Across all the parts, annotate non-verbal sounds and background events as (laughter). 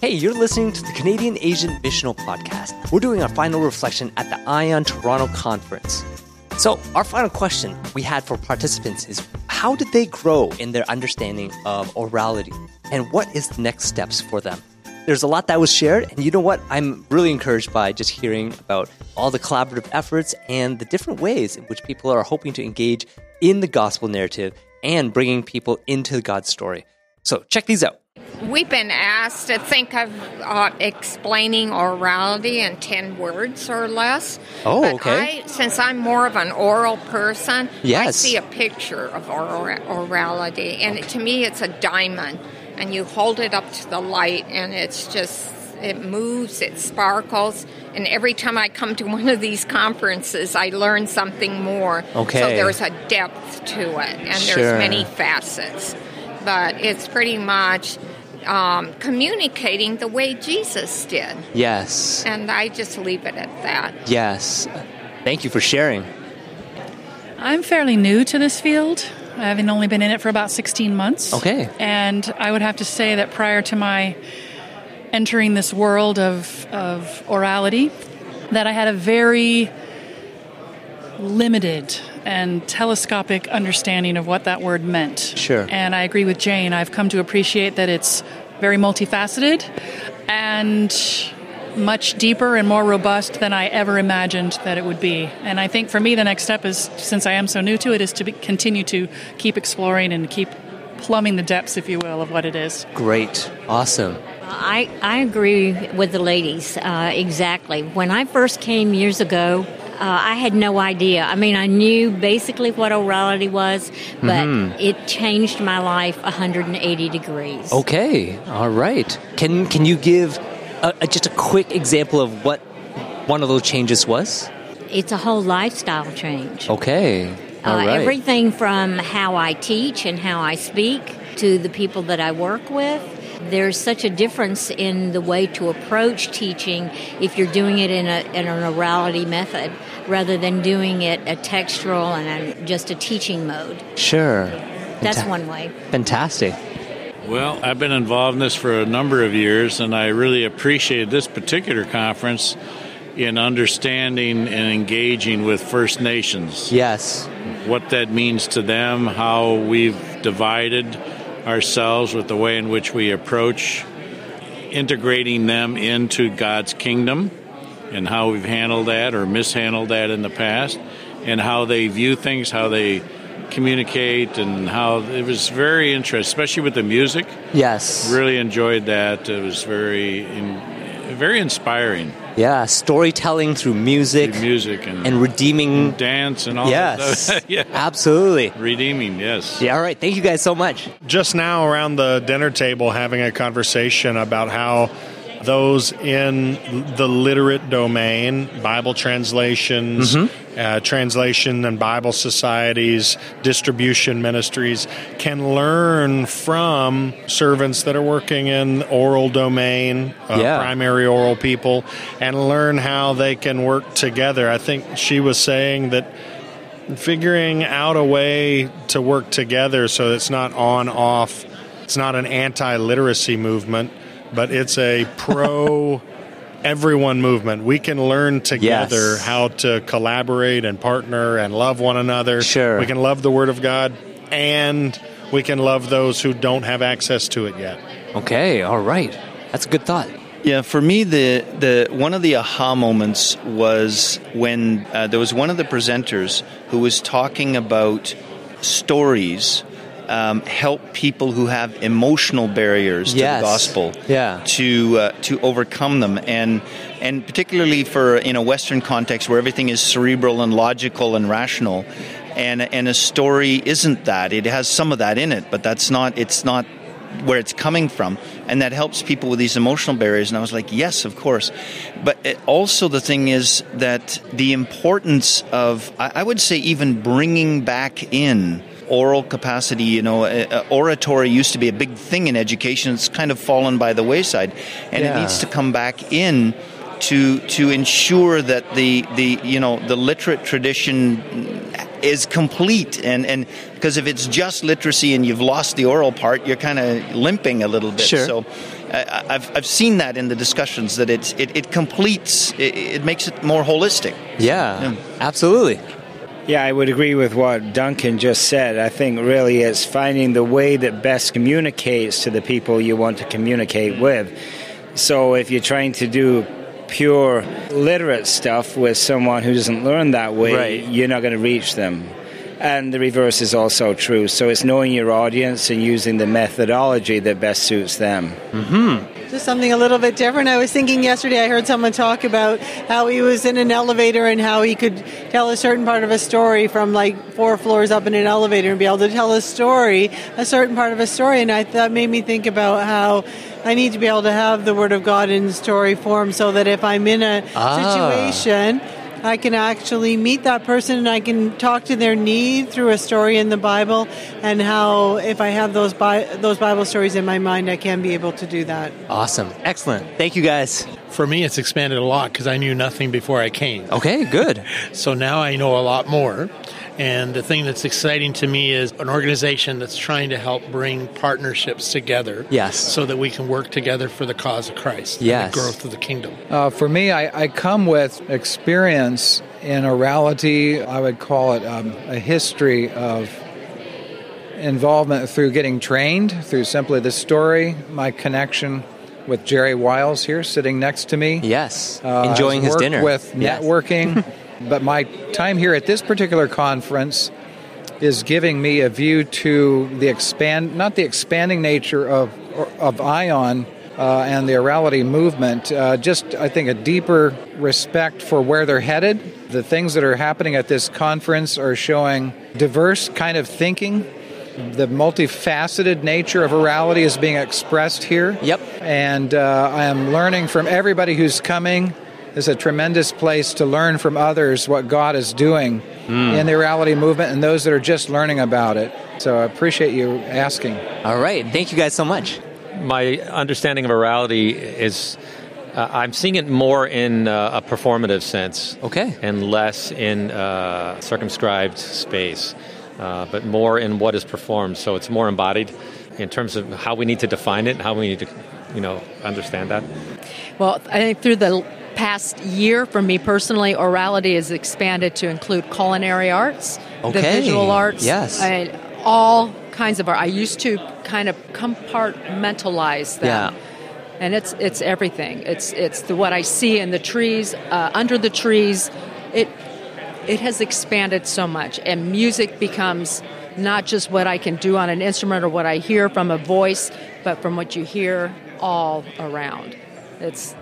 Hey, you're listening to the Canadian Asian Missional Podcast. We're doing our final reflection at the ION Toronto Conference. So, our final question we had for participants is how did they grow in their understanding of orality? And what is the next steps for them? There's a lot that was shared, and you know what? I'm really encouraged by just hearing about all the collaborative efforts and the different ways in which people are hoping to engage in the gospel narrative and bringing people into God's story. So, check these out. We've been asked to think of uh, explaining orality in 10 words or less. Oh, but okay. I, since I'm more of an oral person, yes. I see a picture of oral, orality. And to me, it's a diamond. And you hold it up to the light, and it's just, it moves, it sparkles. And every time I come to one of these conferences, I learn something more. Okay. So there's a depth to it, and Sure. there's many facets. But it's pretty much um, communicating the way Jesus did. Yes. And I just leave it at that. Yes. Thank you for sharing. I'm fairly new to this field, having only been in it for about 16 months. Okay. And I would have to say that prior to my entering this world of, of orality, that I had a very limited and telescopic understanding of what that word meant. Sure. And I agree with Jane. I've come to appreciate that it's very multifaceted and much deeper and more robust than I ever imagined that it would be. And I think for me, the next step is, since I am so new to it, is to be, continue to keep exploring and keep plumbing the depths, if you will, of what it is. Great. Awesome. I, I agree with the ladies uh, exactly. When I first came years ago, uh, I had no idea. I mean, I knew basically what orality was, but it changed my life 180 degrees. Okay. All right. Can can you give a, a, just a quick example of what one of those changes was? It's a whole lifestyle change. Okay. All Uh, right. Everything from how I teach and how I speak to the people that I work with. There's such a difference in the way to approach teaching if you're doing it in, a, in an orality method rather than doing it a textual and a, just a teaching mode. Sure. That's Fanta- one way. Fantastic. Well, I've been involved in this for a number of years, and I really appreciated this particular conference in understanding and engaging with First Nations. Yes. What that means to them, how we've divided ourselves with the way in which we approach integrating them into God's kingdom, and how we've handled that or mishandled that in the past, and how they view things, how they communicate, and how it was very interesting, especially with the music. Yes. Really enjoyed that. It was very, in, very inspiring. Yeah. Storytelling through music The music and, and redeeming. dance and all Yes. that stuff. (laughs) yeah. Absolutely. Redeeming, yes. Yeah. All right. Thank you guys so much. just now around the dinner table having a conversation about how those in the literate domain, Bible translations, uh, translation and Bible societies, distribution ministries, can learn from servants that are working in oral domain, uh, Yeah. primary oral people, and learn how they can work together. I think she was saying that figuring out a way to work together so it's not on off it's not an anti-literacy movement but it's a pro everyone movement we can learn together Yes. how to collaborate and partner and love one another Sure. we can love the word of god and we can love those who don't have access to it yet Okay. All right. That's a good thought. Yeah, for me, the the one of the aha moments was when uh, there was one of the presenters who was talking about stories um, help people who have emotional barriers to Yes. the gospel Yeah. to uh, to overcome them and and particularly for in a Western context where everything is cerebral and logical and rational. And, and a story isn't that. It has some of that in it, but that's not. It's not where it's coming from, and that helps people with these emotional barriers. And I was like, yes, of course. But it, also, the thing is that the importance of, I, I would say, even bringing back in oral capacity. You know, oratory used to be a big thing in education. It's kind of fallen by the wayside, and Yeah. it needs to come back in to to ensure that the the you know the literate tradition is complete and and because if it's just literacy and you've lost the oral part you're kind of limping a little bit Sure. so I, I've, I've seen that in the discussions that it's, it, it completes it, it makes it more holistic Yeah, absolutely. Yeah, I would agree with what Duncan just said. I think really it's finding the way that best communicates to the people you want to communicate with. So if you're trying to do pure literate stuff with someone who doesn't learn that way, Right. you're not going to reach them. And the reverse is also true. So it's knowing your audience and using the methodology that best suits them. Mm-hmm. Just something a little bit different. I was thinking yesterday, I heard someone talk about how he was in an elevator and how he could tell a certain part of a story from like four floors up in an elevator and be able to tell a story, a certain part of a story. And I that made me think about how I need to be able to have the Word of God in story form so that if I'm in a Ah. situation, I can actually meet that person and I can talk to their need through a story in the Bible, and how if I have those Bi- those Bible stories in my mind, I can be able to do that. Awesome. Excellent. Thank you guys. For me, it's expanded a lot because I knew nothing before I came. Okay, good. (laughs) So now I know a lot more. And the thing that's exciting to me is an organization that's trying to help bring partnerships together. Yes. So that we can work together for the cause of Christ. Yes. And the growth of the kingdom. Uh, for me, I, I come with experience in orality. I would call it um, a history of involvement through getting trained, through simply the story, my connection with Jerry Wiles here sitting next to me. Yes. Uh, Enjoying his dinner. with Yes. networking. (laughs) but my time here at this particular conference is giving me a view to the expand, not the expanding nature of of ION uh, and the orality movement. Uh, just I think a deeper respect for where they're headed. The things that are happening at this conference are showing diverse kind of thinking. The multifaceted nature of orality is being expressed here. Yep. And uh, I am learning from everybody who's coming. It's a tremendous place to learn from others what God is doing in the orality movement and those that are just learning about it. So I appreciate you asking. All right. Thank you guys so much. my understanding of orality is uh, I'm seeing it more in uh, a performative sense. Okay. And less in uh, circumscribed space, uh, but more in what is performed. So it's more embodied in terms of how we need to define it and how we need to, you know, understand that. Well, I think through the past year, for me personally, orality has expanded to include culinary arts, the visual arts, Yes. I, all kinds of art. I used to kind of compartmentalize them. Yeah. And it's it's everything. It's it's the what I see in the trees, uh, under the trees. It it has expanded so much, and music becomes not just what I can do on an instrument or what I hear from a voice, but from what you hear all around. It's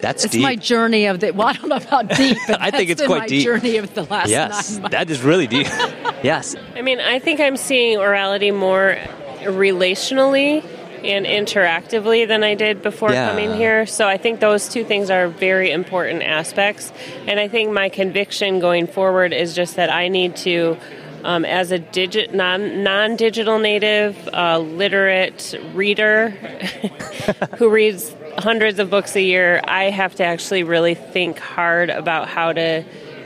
That's it's deep. my journey of the. Well, I don't know about deep. (laughs) But I think it's quite my deep. journey of the last yes. nine. That is really deep. (laughs) yes. I mean, I think I'm seeing orality more relationally and interactively than I did before Yeah. coming here. So I think those two things are very important aspects. And I think my conviction going forward is just that I need to. Um, as a digit non non digital native, uh, literate reader (laughs) who reads hundreds of books a year, I have to actually really think hard about how to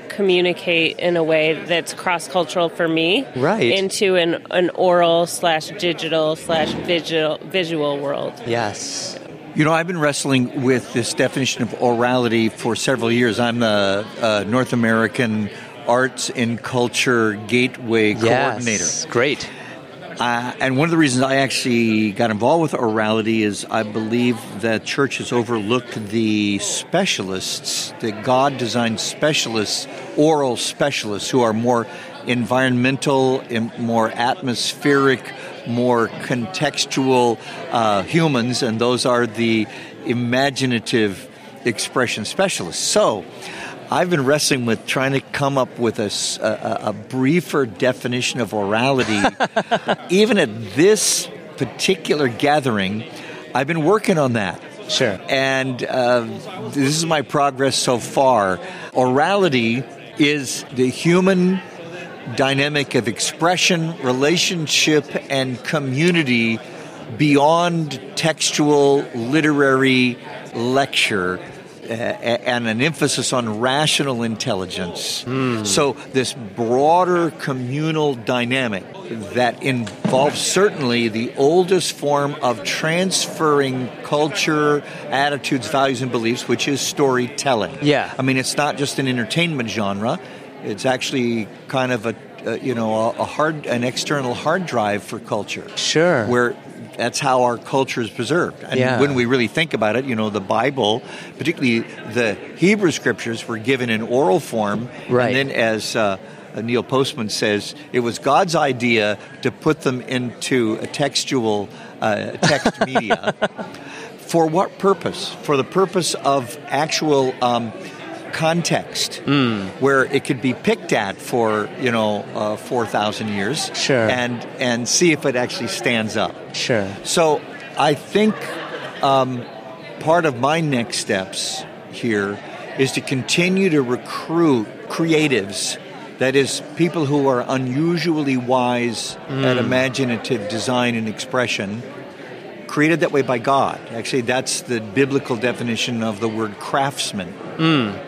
communicate in a way that's cross cultural for me, Right. Into an, an oral slash digital slash visual visual world. Yes. You know, I've been wrestling with this definition of orality for several years. I'm the uh, North American Arts and Culture Gateway Coordinator. Yes. Great. Uh, and one of the reasons I actually got involved with orality is I believe that church has overlooked the specialists, the God designed specialists, oral specialists, who are more environmental, more atmospheric, more contextual uh, humans, and those are the imaginative expression specialists. So, I've been wrestling with trying to come up with a briefer definition of orality. (laughs) Even at this particular gathering, I've been working on that. Sure. And uh, this is my progress so far. Orality is the human dynamic of expression, relationship, and community beyond textual literary lecture and an emphasis on rational intelligence. So, this broader communal dynamic that involves certainly the oldest form of transferring culture, attitudes, values, and beliefs, which is storytelling. Yeah. I mean, it's not just an entertainment genre, it's actually kind of a uh, you know a, a hard an external hard drive for culture Sure. where that's how our culture is preserved and Yeah. when we really think about it you know the bible particularly the hebrew scriptures were given in oral form Right. and then as uh, neil postman says it was god's idea to put them into a textual uh, text (laughs) media for what purpose for the purpose of actual um, context where it could be picked at for you know uh, 4000 years Sure. and and see if it actually stands up Sure. so i think um, part of my next steps here is to continue to recruit creatives that is people who are unusually wise at imaginative design and expression created that way by God. Actually, that's the biblical definition of the word craftsman.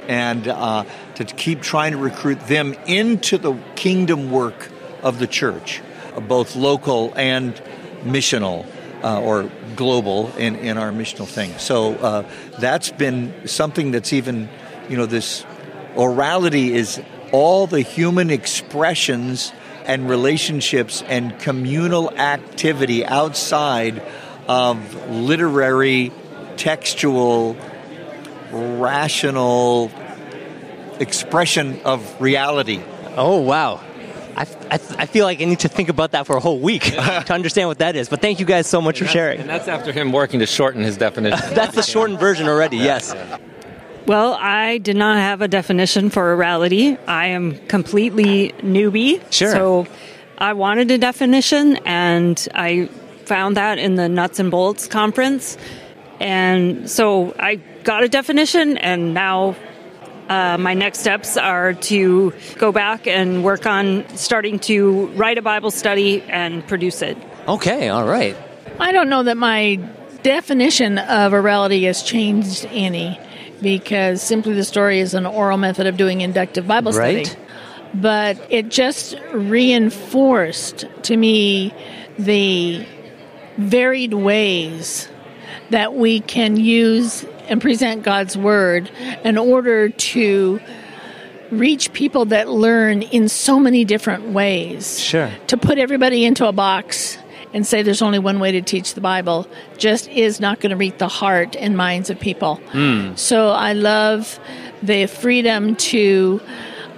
And uh, to keep trying to recruit them into the kingdom work of the church, uh, both local and missional. Uh, or global in, in our missional thing. So uh, that's been something that's even, you know, this orality is all the human expressions and relationships and communal activity outside of literary, textual, rational expression of reality. Oh, wow. I, I, I feel like I need to think about that for a whole week (laughs) to understand what that is. But thank you guys so much for sharing. And that's after him working to shorten his definition. (laughs) That's the shortened version already, yes. Well, I did not have a definition for orality. I am completely newbie. Sure. So I wanted a definition, and I found that in the Nuts and Bolts conference. And so I got a definition, and now uh, my next steps are to go back and work on starting to write a Bible study and produce it. Okay, all right. I don't know that my definition of orality has changed any because simply the story is an oral method of doing inductive Bible Right. study. But it just reinforced to me the varied ways that we can use and present God's Word in order to reach people that learn in so many different ways Sure. to put everybody into a box and say there's only one way to teach the Bible just is not going to reach the heart and minds of people. Hmm. So I love the freedom to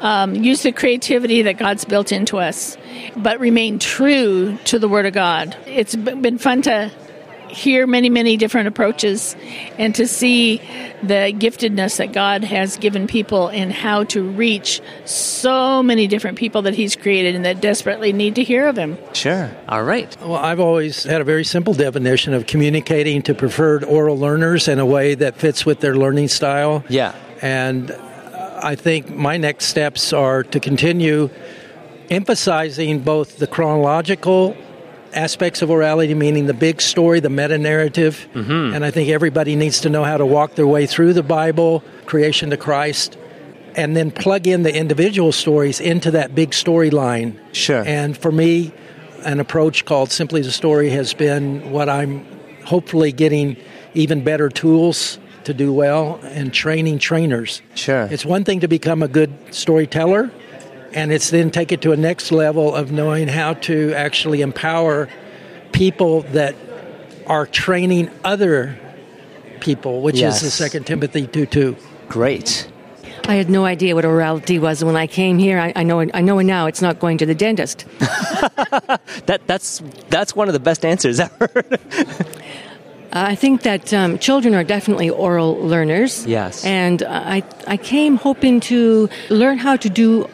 um, use the creativity that God's built into us, but remain true to the Word of God. It's been fun to hear many, many different approaches and to see the giftedness that God has given people in how to reach so many different people that He's created and that desperately need to hear of Him. Sure. All right. Well, I've always had a very simple definition of communicating to preferred oral learners in a way that fits with their learning style. Yeah. And I think my next steps are to continue emphasizing both the chronological aspects of orality, meaning the big story, the meta narrative. Mm-hmm. And I think everybody needs to know how to walk their way through the Bible, creation to Christ, and then plug in the individual stories into that big storyline. Sure. And for me, an approach called Simply the Story has been what I'm hopefully getting even better tools to do well and training trainers. Sure. It's one thing to become a good storyteller, and it's then take it to a next level of knowing how to actually empower people that are training other people, which Yes. is the Second Timothy 2 2. Great. I had no idea what orality was when I came here. I, I know. I know now. It's not going to the dentist. (laughs) That that's that's one of the best answers (laughs) ever. I think that um, children are definitely oral learners. Yes. And I I came hoping to learn how to do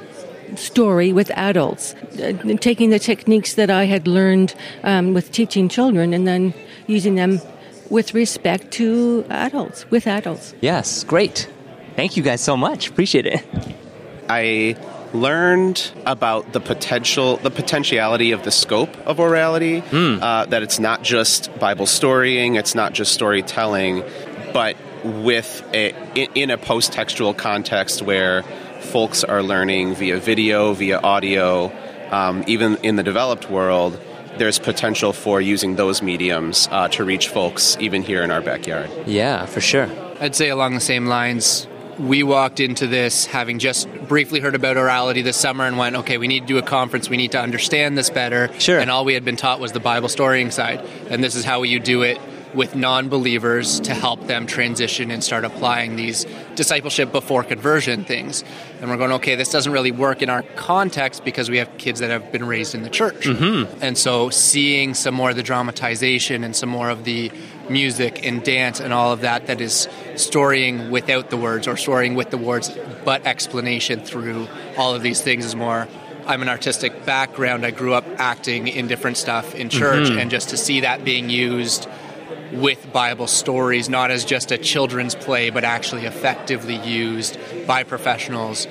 story with adults, uh, taking the techniques that I had learned um, with teaching children and then using them with respect to adults, with adults. yes, great. Thank you guys so much. Appreciate it. I learned about the potential, the potentiality of the scope of orality. Uh, that it's not just Bible storying, it's not just storytelling, but with a, in a post textual context where folks are learning via video, via audio, um, even in the developed world, there's potential for using those mediums uh, to reach folks even here in our backyard. Yeah, for sure. I'd say along the same lines. We walked into this having just briefly heard about orality this summer and went, okay, we need to do a conference. We need to understand this better. Sure. And all we had been taught was the Bible storying side. And this is how you do it with non believers to help them transition and start applying these discipleship before conversion things. And we're going, okay, this doesn't really work in our context because we have kids that have been raised in the church. Mm-hmm. And so seeing some more of the dramatization and some more of the music and dance and all of that that is storying without the words or storying with the words but explanation through all of these things is more I'm an artistic background. I grew up acting in different stuff in church Mhm. and just to see that being used with Bible stories, not as just a children's play, but actually effectively used by professionals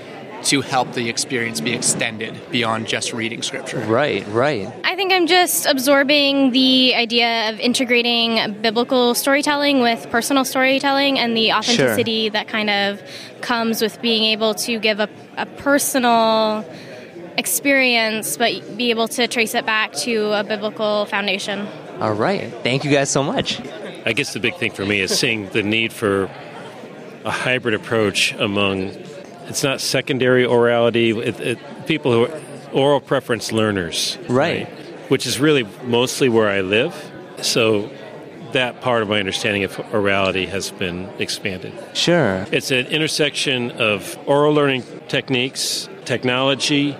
to help the experience be extended beyond just reading scripture. Right, right. I think I'm just absorbing the idea of integrating biblical storytelling with personal storytelling and the authenticity that kind of comes with being able to give a, a personal experience, but be able to trace it back to a biblical foundation. All right. Thank you guys so much. I guess the big thing for me is seeing the need for a hybrid approach among it's not secondary orality, it, it, people who are oral preference learners, Right. Which is really mostly where I live. So that part of my understanding of orality has been expanded. Sure. It's an intersection of oral learning techniques, technology,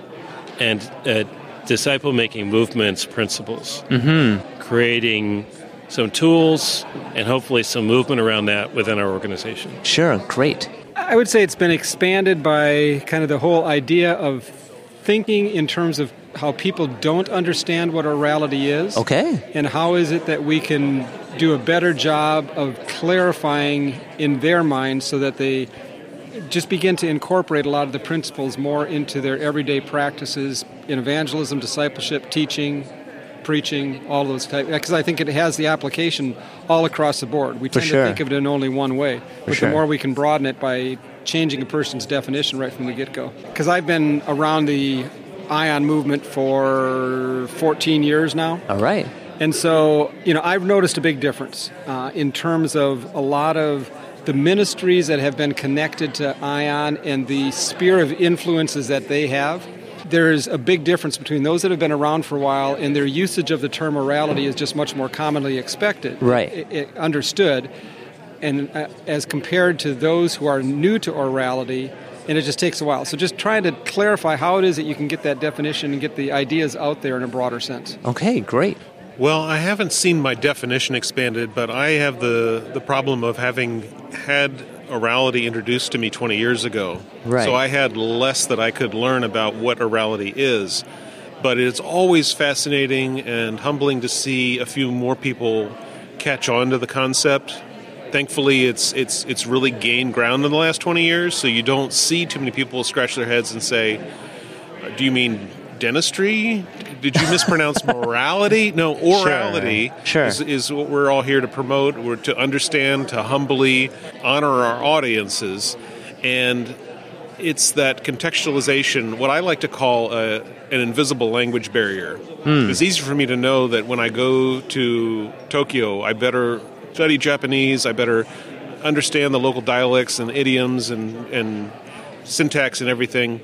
and uh, disciple making movements principles Mm-hmm. creating some tools and hopefully some movement around that within our organization. Sure, great. I would say it's been expanded by kind of the whole idea of thinking in terms of how people don't understand what orality is. Okay. And how is it that we can do a better job of clarifying in their minds so that they just begin to incorporate a lot of the principles more into their everyday practices in evangelism, discipleship, teaching, preaching, all those types. Because I think it has the application all across the board. We For tend sure. to think of it in only one way, but sure. the more we can broaden it by changing a person's definition right from the get-go. Because I've been around the ION movement for 14 years now. All right. And so, you know, I've noticed a big difference uh, in terms of a lot of the ministries that have been connected to ION and the sphere of influences that they have. There's a big difference between those that have been around for a while and their usage of the term orality is just much more commonly expected, Right. i- i- understood, and uh, as compared to those who are new to orality, and it just takes a while. So just trying to clarify how it is that you can get that definition and get the ideas out there in a broader sense. Okay, great. Well, I haven't seen my definition expanded, but I have the, the problem of having had orality introduced to me 20 years ago. Right. So I had less that I could learn about what orality is. But it's always fascinating and humbling to see a few more people catch on to the concept. Thankfully, it's it's it's really gained ground in the last 20 years, so you don't see too many people scratch their heads and say, "Do you mean dentistry? Did you mispronounce (laughs) morality? No, orality Sure. Is, is what we're all here to promote. We're to understand, to humbly honor our audiences, and it's that contextualization. What I like to call a, an invisible language barrier. Hmm. It's easy for me to know that when I go to Tokyo, I better study Japanese. I better understand the local dialects and idioms and, and syntax and everything.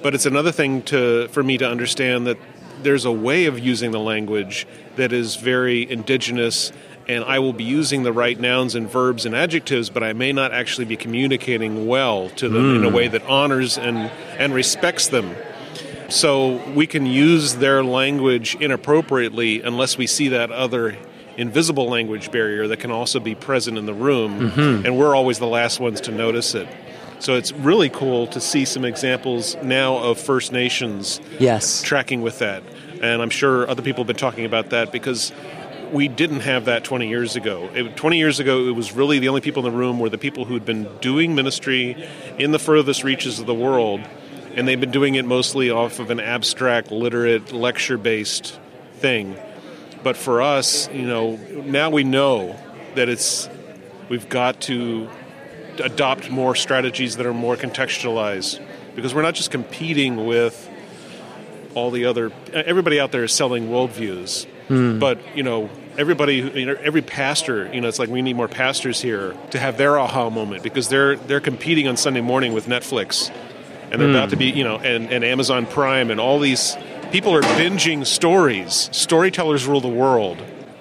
But it's another thing to for me to understand that there's a way of using the language that is very indigenous and I will be using the right nouns and verbs and adjectives, but I may not actually be communicating well to them in a Mm. way that honors and, and respects them. So we can use their language inappropriately unless we see that other invisible language barrier that can also be present in the room, Mhm. and we're always the last ones to notice it. So it's really cool to see some examples now of First Nations Yes. tracking with that. And I'm sure other people have been talking about that because we didn't have that 20 years ago. It, 20 years ago, it was really the only people in the room were the people who'd been doing ministry in the furthest reaches of the world, and they've been doing it mostly off of an abstract, literate, lecture based thing. But for us, you know, now we know that it's we've got to adopt more strategies that are more contextualized. Because we're not just competing with all the other everybody out there is selling worldviews. Hmm. but you know everybody you know every pastor you know it's like we need more pastors here to have their aha moment because they're they're competing on sunday morning with netflix. And they're Hmm. about to be you know and, and amazon prime and all these people are binging stories. Storytellers rule the world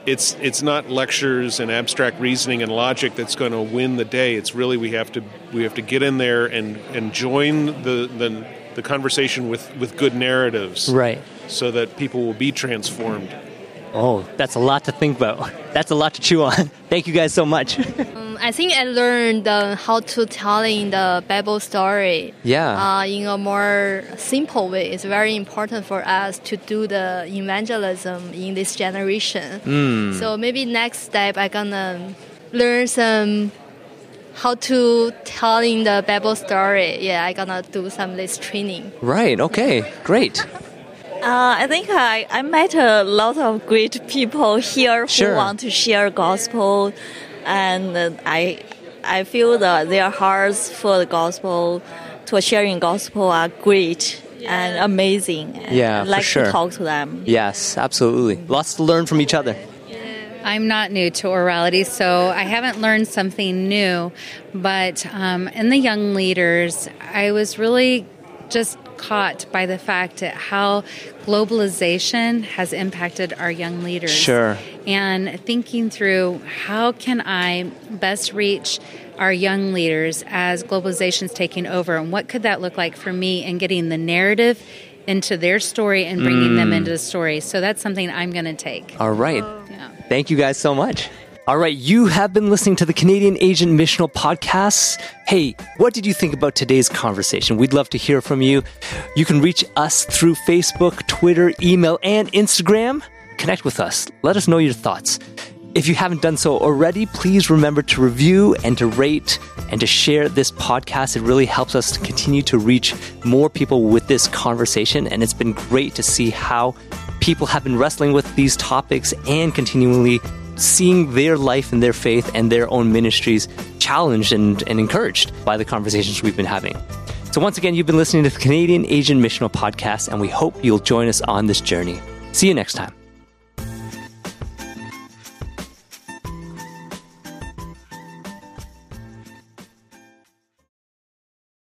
it's it's not lectures and abstract reasoning and logic that's going to win the day it's really we have to we have to get in there and and join the the, the conversation with with good narratives Right. so that people will be transformed Oh, that's a lot to think about. That's a lot to chew on. Thank you guys so much. (laughs) I think I learned uh, how to telling the Bible story. Yeah. Uh, in a more simple way. It's very important for us to do the evangelism in this generation. Mm. So maybe next step I gonna learn some how to telling the Bible story. Yeah, I gonna do some this training. right. Okay. Great. Uh, I think I, I met a lot of great people here who Sure. want to share gospel, and uh, I I feel that their hearts for the gospel, to sharing gospel are great and amazing. And Yeah, I'd for like sure. to talk to them. Yes, absolutely. Lots to learn from each other. I'm not new to orality, so I haven't learned something new. But um, in the young leaders, I was really just caught by the fact that how globalization has impacted our young leaders. Sure. And thinking through how can I best reach our young leaders as globalization's taking over, and what could that look like for me in getting the narrative into their story and bringing them Mm. into the story. So that's something I'm going to take. All right. Thank you guys so much. All right, you have been listening to the Canadian Asian Missional Podcast. Hey, what did you think about today's conversation? We'd love to hear from you. You can reach us through Facebook, Twitter, email, and Instagram. Connect with us. Let us know your thoughts. If you haven't done so already, please remember to review and to rate and to share this podcast. It really helps us to continue to reach more people with this conversation. And it's been great to see how people have been wrestling with these topics and continually seeing their life and their faith and their own ministries challenged and, and encouraged by the conversations we've been having. So, once again, you've been listening to the Canadian Asian Missional Podcast, and we hope you'll join us on this journey. See you next time.